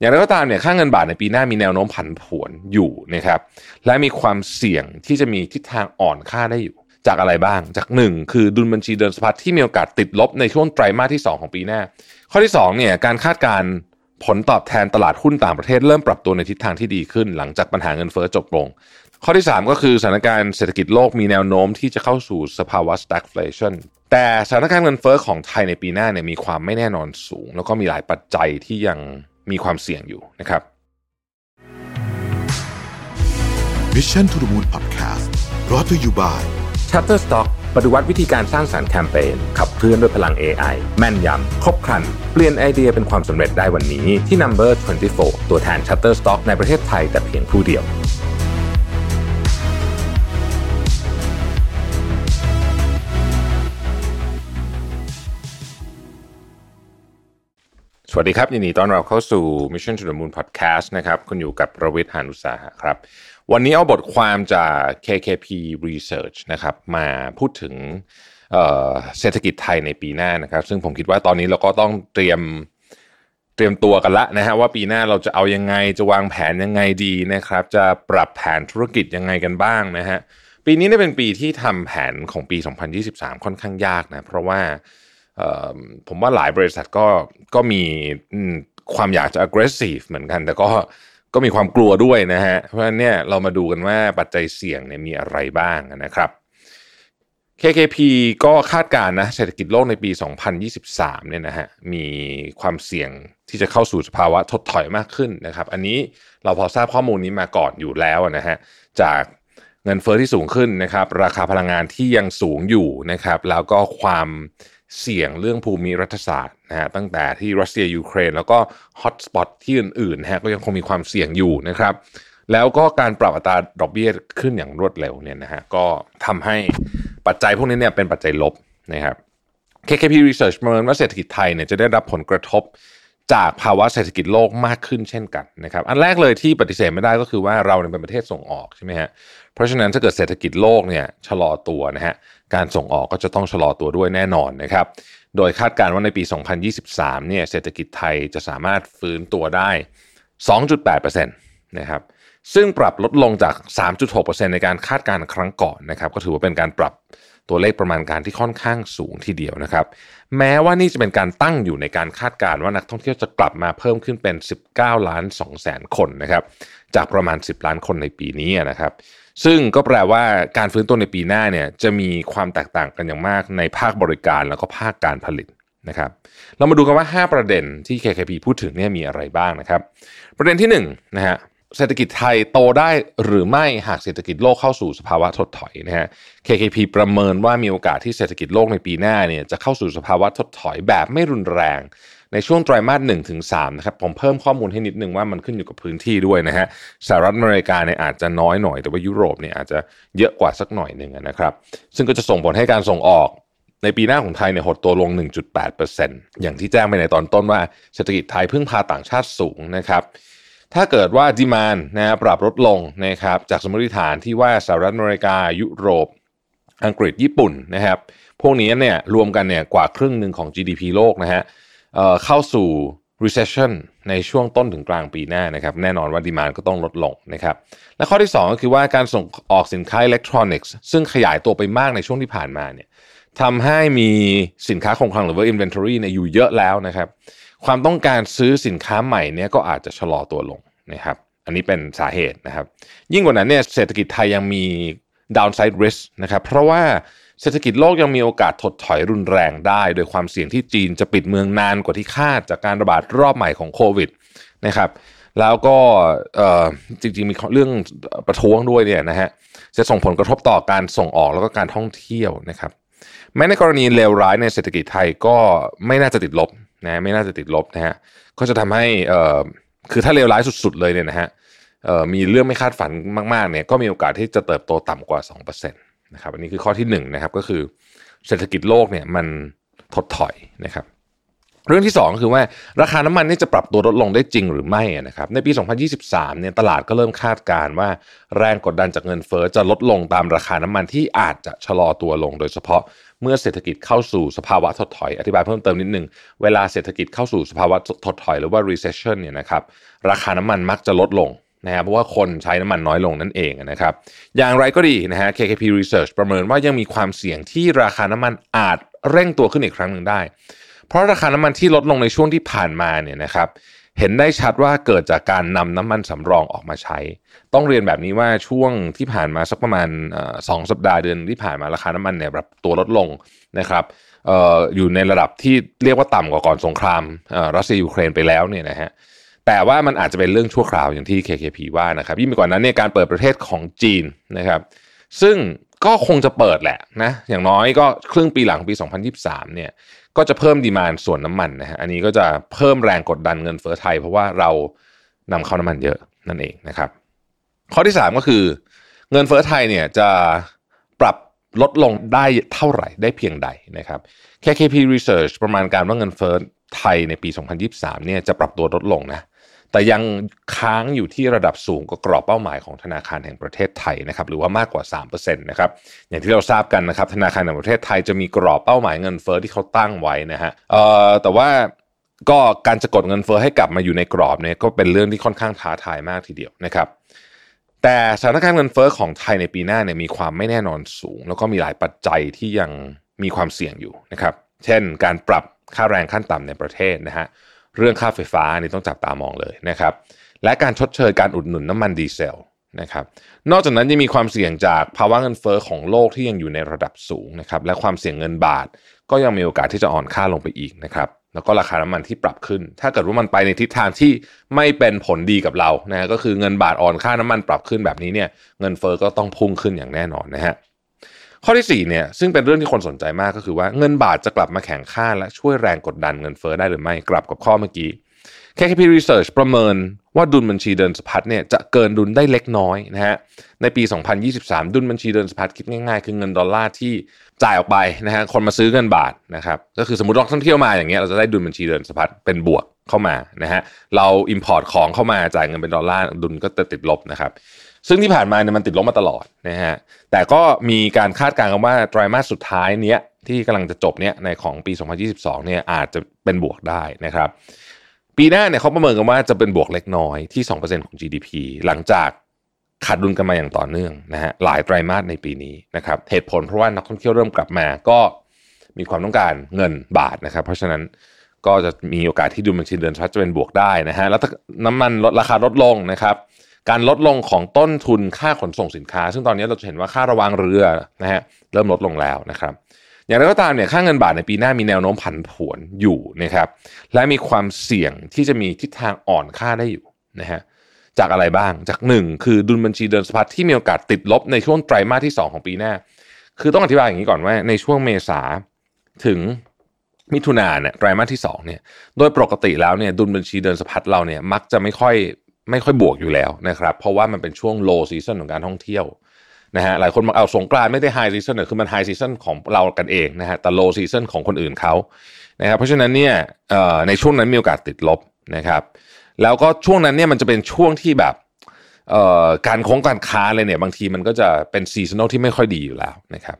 อย่างไรก็ตามเนี่ยค่าเงินบาทในปีหน้ามีแนวโน้มผันผวนอยู่นะครับและมีความเสี่ยงที่จะมีทิศทางอ่อนค่าได้อยู่ จากอะไรบ้างจากหนึ่งคือดุลบัญชีเดินสะพัดที่มีโอกาสติดลบในช่วงไตรมาสที่ 2 ของปีหน้า ข้อที่2เนี่ยการคาดการผลตอบแทนตลาดหุ้นต่างประเทศเริ่มปรับตัวในทิศทางที่ดีขึ้น หลังจากปัญหาเงินเฟ้อจบลง ข้อที่ 3 ก็คือสถานการณ์เศรษฐกิจโลกมีแนวโน้มที่จะเข้าสู่สภาวะ stagflation แต่สถานการณ์เงินเฟ้อของไทยในปีหน้าเนี่ยมีความไม่แน่นอนสูง แล้วก็มีหลายปัจจัยที่ยัง มีความเสี่ยงอยู่นะครับ Mission to the Moon Podcast brought to you by Shutterstock ปฏิวัติวิธีการสร้างสารรค์แคมเปญขับเคลื่อนด้วยพลัง AI แม่นยำ ครบครัน เปลี่ยนไอเดียเป็นความสำเร็จได้วันนี้ที่ Number 24 ตัวแทน Shutterstock ในประเทศไทยแต่เพียงผู้เดียว วัสดีครับ ยินดีต้อนรับเข้าสู่ Mission to the Moon Podcast นะครับ คุณอยู่กับประวิทยหานุสาหะครับ วันนี้เอาบทความจาก KKP Research นะครับ มาพูดถึงเเศรษฐกิจไทยในปีหน้านะครับ ซึ่งผมคิดว่าตอนนี้เราก็ต้องเตรียมเตรียมตัวกันละนะฮะว่าปีหน้าเราจะเอายังไงจะวางแผนยังไงดีนะครับ จะปรับแผนธุรกิจยังไงกันบ้างนะฮะปีนี้เนี่ยเป็นปีที่ทำแผนของปี 2023 ค่อนข้างยากนะเพราะว่า ผมว่าหลายบริษัทก็ก็มีความอยากจะ aggressive เหมือนกัน แต่ก็ก็มีความกลัวด้วยนะฮะ เพราะฉะนั้นเนี่ยเรามาดูกันว่าปัจจัยเสี่ยงเนี่ยมีอะไรบ้างนะครับ KKP ก็คาดการณ์นะเศรษฐกิจโลกในปี 2023 เนี่ยนะฮะมีความเสี่ยงที่จะเข้าสู่สภาวะถดถอยมากขึ้นนะครับ อันนี้เราพอทราบข้อมูลนี้มาก่อนอยู่แล้วนะฮะจากเงินเฟอ้อที่สูงขึ้นนะครับ ราคาพลังงานที่ยังสูงอยู่นะครับ แล้วก็ความ เสี่ยงเรื่องภูมิรัฐศาสตร์นะฮะตั้งแต่ที่รัสเซียยูเครน แล้วก็ hotspot ที่อื่นๆนะฮะก็ยังคงมีความเสี่ยงอยู่นะครับ แล้วก็การปรับอัตราดอกเบี้ยขึ้นอย่างรวดเร็วเนี่ยนะฮะก็ทำให้ปัจจัยพวกนี้เนี่ยเป็นปัจจัยลบนะครับ KKP Research ประเมินว่าเศรษฐกิจไทยเนี่ยจะได้รับผลกระทบ จากภาวะเศรษฐกิจโลกมากขึ้นเช่นกันนะครับ อันแรกเลยที่ปฏิเสธไม่ได้ก็คือว่าเราเป็นประเทศส่งออกใช่ไหมฮะเพราะฉะนั้นถ้าเกิดเศรษฐกิจโลกเนี่ยชะลอตัวนะฮะการส่งออกก็จะต้องชะลอตัวด้วยแน่นอนนะครับ โดยคาดการณ์ว่าในปี 2023 เนี่ยเศรษฐกิจไทยจะสามารถฟื้นตัวได้ 2.8%นะครับซึ่งปรับลดลงจาก 3.6%ในการคาดการณ์ครั้งก่อนนะครับ ก็ถือว่าเป็นการปรับ ตัวเลขประมาณการที่ค่อนข้างสูงทีเดียวนะครับ แม้ว่านี่จะเป็นการตั้งอยู่ในการคาดการณ์ว่านักท่องเที่ยวจะกลับมาเพิ่มขึ้นเป็น 19 ล้าน2แสนคนนะครับ จากประมาณ 10 ล้านคนในปีนี้นะครับ ซึ่งก็แปลว่าการฟื้นตัวในปีหน้าเนี่ยจะมีความแตกต่างกันอย่างมากในภาคบริการแล้วก็ภาคการผลิตนะครับเรามาดูกันว่า 5 ประเด็นที่ KKP พูดถึงเนี่ยมีอะไรบ้างนะครับ ประเด็นที่1นนะฮะ เศรษฐกิจไทยโตได้หรือไม่หากเศรษฐกิจโลกเข้าสู่สภาวะถดถอยนะฮะ KKP ประเมินว่ามีโอกาสที่เศรษฐกิจโลกในปีหน้าเนี่ยจะเข้าสู่สภาวะถดถอยแบบไม่รุนแรง ในช่วงไตรมาสหนึ่งถึงสามนะครับผมเพิ่มข้อมูลให้นิดนึงว่ามันขึ้นอยู่กับพื้นที่ด้วยนะฮะสหรัฐอเมริกาเนี่ยอาจจะน้อยหน่อย แต่ว่ายุโรปเนี่ยอาจจะเยอะกว่าสักหน่อยหนึ่งนะครับซึ่งก็จะส่งผลให้การส่งออกในปีหน้าของไทยเนี่ยหดตัวลง 1.8%อย่างที่แจ้งไปในตอนต้นว่าเศรษฐกิจไทยพึ่งพาต่างชาติสูงนะครับ ถ้าเกิดว่าดีมานนะปรับลดลงนะครับจากสมมติฐานที่ว่าสหรัฐอเมริกายุโรป อังกฤษญี่ปุ่นนะครับ พวกนี้เนี่ยรวมกันเนี่ยกว่าครึ่งหนึ่งของ GDP โลกนะฮะเเข้าสู่ recession ในช่วงต้นถึงกลางปีหน้านะครับ แน่นอนว่า demand ก็ต้องลดลงนะครับ และข้อที่ 2 ก็คือว่าการส่งออกสินค้าอิเล็กทรอนิกส์ซึ่งขยายตัวไปมากในช่วงที่ผ่านมาเนี่ยทำให้มีสินค้าคงคลังหรือว่า inventory เนี่ยอยู่เยอะแล้วนะครับ ความต้องการซื้อสินค้าใหม่เนี่ยก็อาจจะชะลอตัวลงนะครับ อันนี้เป็นสาเหตุนะครับ ยิ่งกว่านั้นเนี่ยเศรษฐกิจไทยยังมี downside risk นะครับ เพราะว่าเศรษฐกิจโลกยังมีโอกาสถดถอยรุนแรงได้ โดยความเสี่ยงที่จีนจะปิดเมืองนานกว่าที่คาดจากการระบาดรอบใหม่ของโควิดนะครับแล้วก็จริงๆมีเรื่องประท้วงด้วยเนี่ยนะฮะจะส่งผลกระทบต่อการส่งออกแล้วก็การท่องเที่ยวนะครับ แม้ในกรณีเลวร้ายในเศรษฐกิจไทยก็ไม่น่าจะติดลบนะไม่น่าจะติดลบนะฮะก็จะทำให้คือถ้าเลวร้ายสุดๆเลยเนี่ยนะฮะมีเรื่องไม่คาดฝันมากๆเนี่ยก็มีโอกาสที่จะเติบโตต่ำกว่า 2%นะครับอันนี้คือข้อที่1นนะครับก็คือเศรษฐกิจโลกเนี่ยมันถดถอยนะครับ เรื่องที่2คือว่าราคาน้ำมันนี่จะปรับตัวลดลงได้จริงหรือไม่นะครับในปี 2023 เนี่ยตลาดก็เริ่มคาดการณ์ว่าแรงกดดันจากเงินเฟอ้อจะลดลงตามราคาน้ำมันที่อาจจะชะลอตัวลงโดยเฉพาะเมื่อเศรษฐกิจเข้าสู่สภาวะถดถอย อธิบายเพิ่มเติมนิดนึงเวลาเศรษฐกิจเข้าสู่สภาวะถดถอยหรือว่า recession เนี่ยนะครับราคาน้ำมันมักจะลดลงนะครับเพราะว่าคนใช้น้ำมันน้อยลงนั่นเองนะครับ อย่างไรก็ดีนะฮะ KKP Research ประเมินว่ายังมีความเสี่ยงที่ราคาน้ำมันอาจเร่งตัวขึ้นอีกครั้งหนึ่งได้ เพราะราคาน้ำมันที่ลดลงในช่วงที่ผ่านมาเนี่ยนะครับเห็นได้ชัดว่าเกิดจากการนำน้ำมันสำรองออกมาใช้ ต้องเรียนแบบนี้ว่าช่วงที่ผ่านมาสักประมาณสองสัปดาห์เดือนที่ผ่านมาราคาน้ำมันเนี่ยแบบตัวลดลงนะครับอออยู่ในระดับที่เรียกว่าต่ำกว่าก่อนสงครามรัสเซียยูเครนไปแล้วเนี่ยนะฮะแต่ว่ามันอาจจะเป็นเรื่องชั่วคราวอย่างที่ KKP ว่านะครับยิ่งไปกว่านั้นเนี่ยการเปิดประเทศของจีนนะครับซึ่ง ก็คงจะเปิดแหละนะอย่างน้อยก็ครึ่งปีหลังปี 2023 เนี่ยก็จะเพิ่มดีมานส่วนน้ำมันนะฮะอันนี้ก็จะเพิ่มแรงกดดันเงินเฟ้อไทย เพราะว่าเรานำเข้าน้ำมันเยอะนั่นเองนะครับ ข้อที่ 3 ก็คือเงินเฟ้อไทยเนี่ยจะปรับลดลงได้เท่าไหร่ได้เพียงใดนะครับ KKP Research ประมาณการว่าเงินเฟ้อไทยในปี 2023 เนี่ยจะปรับตัวลดลงนะ แต่ยังค้างอยู่ที่ระดับสูงกว่ากรอบเป้าหมายของธนาคารแห่งประเทศไทยนะครับหรือว่ามากกว่า3%นะครับอย่างที่เราทราบกันนะครับธนาคารแห่งประเทศไทยจะมีกรอบเป้าหมายเงินเฟอ้อที่เขาตั้งไว้นะฮะเอ่อแต่ว่าก็การจะกดเงินเฟอ้อให้กลับมาอยู่ในกรอบเนี่ยก็เป็นเรื่องที่ค่อนข้างท้าทายมากทีเดียวนะครับแต่สถานการณ์เงินเฟอ้อของไทยในปีหน้าเนี่ยมีความไม่แน่นอนสูง แล้วก็มีหลายปัจจัยที่ยังมีความเสี่ยงอยู่นะครับ เช่น การปรับค่าแรงขั้นต่ำในประเทศนะฮะ เรื่องค่าไฟฟ้านี่ต้องจับตามองเลยนะครับ และการชดเชยการอุดหนุนน้ำมันดีเซลนะครับ นอกจากนั้นยังมีความเสี่ยงจากภาวะเงินเฟอ้อของโลกที่ยังอยู่ในระดับสูงนะครับ และความเสี่ยงเงินบาท ก็ยังมีโอกาสที่จะอ่อนค่าลงไปอีกนะครับ แล้วก็ราคาน้ำมันที่ปรับขึ้น ถ้าเกิดว่ามันไปในทิศทางที่ไม่เป็นผลดีกับเรานะก็คือเงินบาทอ่อนค่าน้ำมันปรับขึ้นแบบนี้เนี่ย เงินเฟ้อก็ต้องพุ่งขึ้นอย่างแน่นอนนะฮะ ข้อที่4เนี่ยซึ่งเป็นเรื่องที่คนสนใจมากก็คือว่าเงินบาทจะกลับมาแข็งค่าและช่วยแรงกดดันเงินเฟ้อได้หรือไม่กลับกับข้อเมื่อกี้ KKP Research ประเมินว่าดุลบัญชีเดินสะพัดเนี่ยจะเกินดุลได้เล็กน้อยนะฮะในปี 2023 ดุลบัญชีเดินสะพัดคิดง่ายๆ คือเงินดอลลาร์ที่จ่ายออกไปนะฮะคนมาซื้อเงินบาทนะครับก็คือสมมติเราท่องเที่ยวมาอย่างเงี้ยเราจะได้ดุลบัญชีเดินสะพัดเป็นบวกเข้ามานะฮะเรา import ของเข้ามาจ่ายเงินเป็นดอลลาร์ดุลก็จะติดลบนะครับ ซึ่งที่ผ่านมาเนี่ยมันติดลบมาตลอดนะฮะแต่ก็มีการคาดการณ์กันว่าไตรมาสสุดท้ายเนี้ยที่กำลังจะจบเนี้ยในของปี 2022เนี่ยอาจจะเป็นบวกได้นะครับ ปีหน้าเนี่ยเขาประเมินกันว่าจะเป็นบวกเล็กน้อยที่ 2%ของ GDP หลังจากขาดดุลกันมาอย่างต่อเนื่องนะฮะหลายไตรมาสในปีนี้นะครับเหตุผลเพราะว่านักท่องเที่ยวเริ่มกลับมาก็มีความต้องการเงินบาทนะครับ เพราะฉะนั้นก็จะมีโอกาสที่ดุลบัญชีเดินชัดจะเป็นบวกได้นะฮะแล้วน้ำมันลดราคาลดลงนะครับ การลดลงของต้นทุนค่าขนส่งสินค้า ซึ่งตอนนี้เราจะเห็นว่าค่าระวางเรือนะฮะเริ่มลดลงแล้วนะครับ อย่างไรก็ตามเนี่ยค่าเงินบาทในปีหน้ามีแนวโน้มผันผวนอยู่นะครับและมีความเสี่ยงที่จะมีทิศทางอ่อนค่าได้อยู่นะฮะจากอะไรบ้างจากหนึ่งคือดุลบัญชีเดินสะพัดที่มีโอกาสติดลบในช่วงไตรมาสที่ 2 ของปีหน้า คือต้องอธิบายอย่างนี้ก่อนว่าในช่วงเมษาถึงมิถุนาเนี่ยไตรมาสที่2เนี่ยโดยปกติแล้วเนี่ยดุลบัญชีเดินสะพัดเราเนี่ยมักจะไม่ค่อย ไม่ค่อยบวกอยู่แล้วนะครับ เพราะว่ามันเป็นช่วง low season ของการท่องเที่ยวนะฮะหลายคนมาเอาสงกรานไม่ได้ high season คือมัน high season ของเรากันเองนะฮะแต่ low season ของคนอื่นเขานะครับเพราะฉะนั้นเนี่ยในช่วงนั้นมีโอกาสติดลบนะครับแล้วก็ช่วงนั้นเนี่ยมันจะเป็นช่วงที่แบบการโค้งการค้าเลยเนี่ยบางทีมันก็จะเป็นซีซันอลที่ไม่ค่อยดีอยู่แล้วนะครับ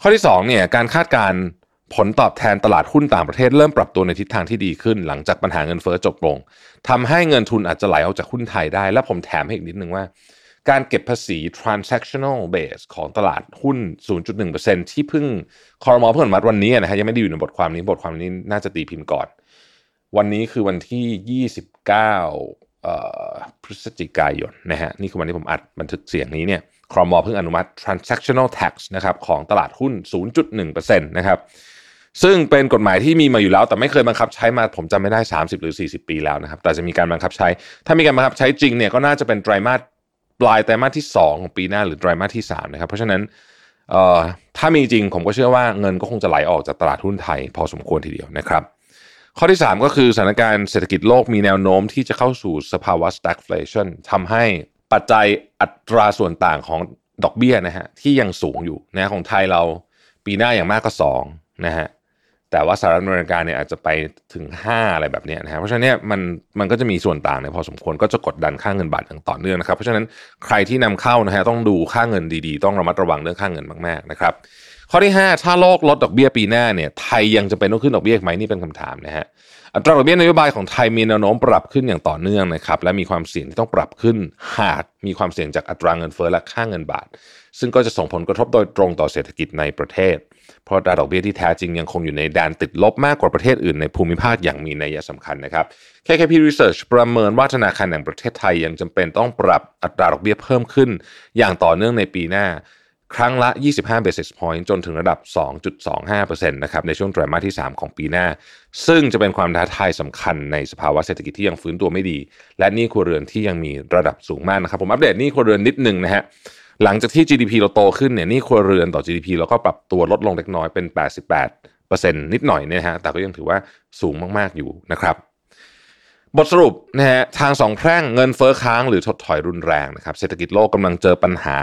ข้อที่2เนี่ยการคาดการ ผลตอบแทนตลาดหุ้นต่างประเทศเริ่มปรับตัวในทิศทางที่ดีขึ้น หลังจากปัญหาเงินเฟ้อจบลงทำให้เงินทุนอาจจะไหลออกจากหุ้นไทยได้ และผมแถมให้อีกนิดนึงว่า การเก็บภาษี transactional base ของตลาดหุ้น 0.1%ที่เพิ่งคอรมอเพิ่งอนุมัติวันนี้นะฮะยังไม่ได้อยู่ในบทความนี้บทความนี้น่าจะตีพิมพ์ก่อน วันนี้คือวันที่ 29พฤศจิกายนนะฮะนี่คือวันที่ผมอัดบันทึกเสียงนี้เนี่ยคอรมอเพิ่งอนุมัติ transactional tax นะครับของตลาดหุ้น 0.1%นะครับ ซึ่งเป็นกฎหมายที่มีมาอยู่แล้ว แต่ไม่เคยบังคับใช้มาผมจำไม่ได้ 30 หรือ 40 ปีแล้วนะครับ แต่จะมีการบังคับใช้ ถ้ามีการบังคับใช้จริงเนี่ยก็น่าจะเป็นไตรมาสปลายไตรมาสที่ 2 ของปีหน้าหรือไตรมาสที่ 3 นะครับ เพราะฉะนั้นเอ่อถ้ามีจริงผมก็เชื่อว่าเงินก็คงจะไหลออกจากตลาดหุ้นไทย พอสมควรทีเดียวนะครับข้อที่ 3 ก็คือสถานการณ์เศรษฐกิจโลกมีแนวโน้มที่จะเข้าสู่สภาวะ stagflation ทำให้ปัจจัยอัตราส่วนต่างของดอกเบี้ยนะฮะที่ยังสูงอยู่นะของไทยเราปีหน้าอย่างมากก็2นะฮะ แต่ว่าสหรัฐอเมริกาเนี่ยอาจจะไปถึง 5 อะไรแบบนี้นะฮะเพราะฉะนั้นเนี่ยมันมันก็จะมีส่วนต่างเนี่ยพอสมควรก็จะกดดันค่าเงินบาทอย่างต่อเนื่องนะครับ เพราะฉะนั้นใครที่นำเข้านะฮะต้องดูค่าเงินดีๆ ต้องระมัดระวังเรื่องค่าเงินมากๆนะครับ ข้อที่ 5 ถ้าโลกลดดอกเบี้ยปีหน้าเนี่ยไทยยังจะเป็นต้องขึ้นดอกเบี้ยไหมนี่เป็นคำถามนะฮะอัตราดอกเบี้ยนโยบายของไทยมีแนวโน้มปรับขึ้นอย่างต่อเนื่องนะครับและมีความเสี่ยงที่ต้องปรับขึ้นหากมีความเสี่ยงจากอัตราเงินเฟ้อและค่าเงินบาท ซึ่งก็จะส่งผลกระทบโดยตรงต่อเศรษฐกิจในประเทศ เพราะอัตราดอกเบี้ยที่แท้จริงยังคงอยู่ในแดนติดลบมากกว่าประเทศอื่นในภูมิภาคอย่างมีนัยสำคัญนะครับ KKP Research ประเมินว่าธนาคารแห่งประเทศไทยยังจำเป็นต้องปรับอัตราดอกเบี้ยเพิ่มขึ้น อย่างต่อเนื่องในปีหน้า ครั้งละ 25 basis point จนถึงระดับ 2.25%นะครับในช่วงไตรมาสที่ 3 ของปีหน้า ซึ่งจะเป็นความท้าทายสำคัญในสภาวะเศรษฐกิจที่ยังฟื้นตัวไม่ดี และหนี้ครัวเรือนที่ยังมีระดับสูงมากนะครับ ผมอัปเดตนี้ครัวเรือนนิดนึงนะฮะหลังจากที่ GDP เราโตขึ้นเนี่ยหนี้ครัวเรือนต่อ GDP เราก็ปรับตัวลดลงเล็กน้อยเป็น 88%นิดหน่อยเนี่ยฮะแต่ก็ยังถือว่าสูงมากๆอยู่นะครับบทสรุปนะฮะทางสองแพร่งเงินเฟ้อค้างหรือถดถอยรุนแรงนะครับเศรษฐกิจโลกกำลังเจอปัญหา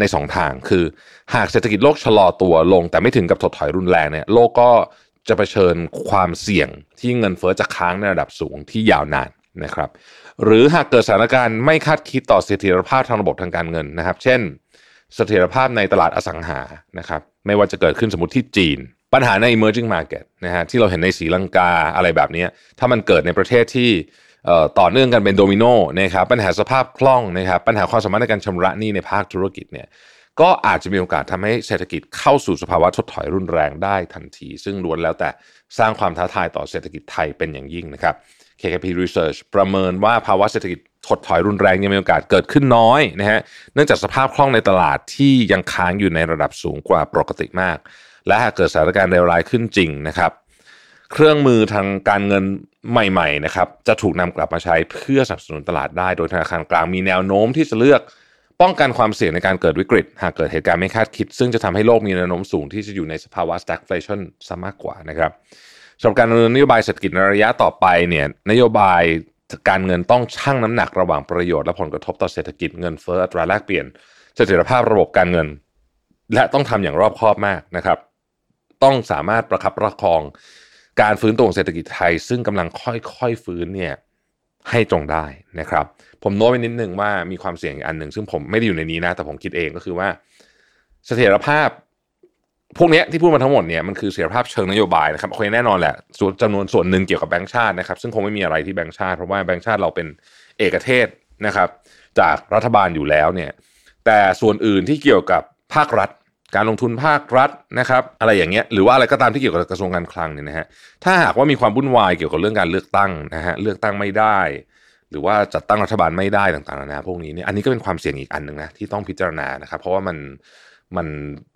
ในสองทาง คือหากเศรษฐกิจโลกชะลอตัวลง แต่ไม่ถึงกับถดถอยรุนแรงเนี่ยโลกก็จะเผชิญความเสี่ยงที่เงินเฟ้อจะค้างในระดับสูงที่ยาวนานนะครับ หรือหากเกิดสถานการณ์ไม่คาดคิดต่อเสถียรภาพทางระบบทางการเงินนะครับ เช่นเสถียรภาพในตลาดอสังหานะครับไม่ว่าจะเกิดขึ้นสมมติที่จีน ปัญหาใน emerging market นะฮะที่เราเห็นในสีลังกาอะไรแบบนี้ถ้ามันเกิดในประเทศที่ ต่อเนื่องกันเป็นโดมิโนนะครับปัญหาสภาพคล่องนะครับปัญหาความสามารถในการชำระหนี้ในภาคธุรกิจเนี่ยก็อาจจะมีโอกาสทำให้เศรษฐกิจเข้าสู่สภาวะถดถอยรุนแรงได้ทันที ซึ่งล้วนแล้วแต่สร้างความท้าทายต่อเศรษฐกิจไทยเป็นอย่างยิ่งนะครับ KKP Research ประเมินว่าภาวะเศรษฐกิจถดถอยรุนแรงยังมีโอกาสเกิดขึ้นน้อยนะฮะเนื่องจากสภาพคล่องในตลาดที่ยังค้างอยู่ในระดับสูงกว่าปกติมาก และหากเกิดสถานการณ์เลวร้ายขึ้นจริงนะครับ เครื่องมือทางการเงิน ใหม่ๆนะครับจะถูกนำกลับมาใช้เพื่อสนับสนุนตลาดได้ โดยธนาคารกลางมีแนวโน้มที่จะเลือกป้องกันความเสี่ยงในการเกิดวิกฤต หากเกิดเหตุการณ์ไม่คาดคิด ซึ่งจะทำให้โลกมีแนวโน้มสูงที่จะอยู่ในสภาวะ stagflation ซะมากกว่านะครับสำหรับการดำเนินนโยบายเศรษฐกิจในระยะต่อไปเนี่ยนโยบายการเงินต้องชั่งน้ำหนักระหว่างประโยชน์และผลกระทบต่อเศรษฐกิจเงินเฟ้ออัตราแลกเปลี่ยนเสถียรภาพระบบการเงิน และต้องทำอย่างรอบคอบมากนะครับ ต้องสามารถประคับประคอง การฟื้นตัวของเศรษฐกิจไทย ซึ่งกำลังค่อยๆฟื้นเนี่ยให้ตรงได้นะครับ ผมโน้ตไว้นิดนึงว่ามีความเสี่ยงอันหนึ่งซึ่งผมไม่ได้อยู่ในนี้นะ แต่ผมคิดเองก็คือว่าเสถียรภาพพวกนี้ที่พูดมาทั้งหมดเนี่ยมันคือเสถียรภาพเชิงนโยบายนะครับโอเคแน่นอนแหละส่วนจำนวนส่วนหนึ่งเกี่ยวกับแบงก์ชาตินะครับ ซึ่งคงไม่มีอะไรที่แบงก์ชาติเพราะว่าแบงก์ชาติเราเป็นเอกเทศนะครับ จากรัฐบาลอยู่แล้วเนี่ยแต่ส่วนอื่นที่เกี่ยวกับภาครัฐ การลงทุนภาครัฐนะครับอะไรอย่างเงี้ยหรือว่าอะไรก็ตามที่เกี่ยวกับกระทรวงการคลังเนี่ยนะฮะถ้าหากว่ามีความวุ่นวายเกี่ยวกับเรื่องการเลือกตั้งนะฮะเลือกตั้งไม่ได้ หรือว่าจัดตั้งรัฐบาลไม่ได้ต่างๆนานาพวกนี้เนี่ยอันนี้ก็เป็นความเสี่ยงอีกอันหนึ่งนะที่ต้องพิจารณานะครับ เพราะว่ามันมัน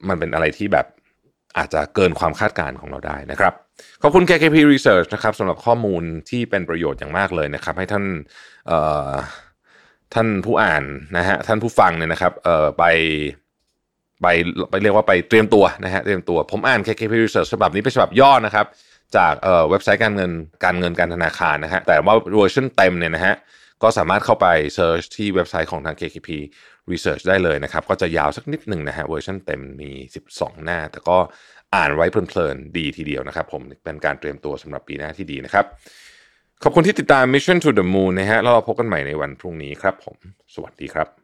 มันเป็นอะไรที่แบบอาจจะเกินความคาดการณ์ของเราได้นะครับขอบคุณ KKP Research นะครับสำหรับข้อมูลที่เป็นประโยชน์อย่างมากเลยนะครับ ให้ท่านท่านผู้อ่านนะฮะท่านผู้ฟังเนี่ยนะครับไป ไปไปเรียกว่าไปเตรียมตัวนะฮะเตรียมตัวผมอ่าน KKP Research ฉบับนี้เป็นฉบับย่อนะครับจากเอ่อเว็บไซต์การเงินการเงินการธนาคารนะฮะแต่ว่าเวอร์ชันเต็มเนี่ยนะฮะก็สามารถเข้าไป search ที่เว็บไซต์ของทาง KKP Research ได้เลยนะครับ ก็จะยาวสักนิดหนึ่งนะฮะเวอร์ชันเต็มมี 12 หน้า แต่ก็อ่านไว้เพลินๆดีทีเดียวนะครับผมเป็นการเตรียมตัวสำหรับปีหน้าที่ดีนะครับ ขอบคุณที่ติดตาม Mission to the Moon นะฮะแล้วเราพบกันใหม่ในวันพรุ่งนี้ครับผม สวัสดีครับ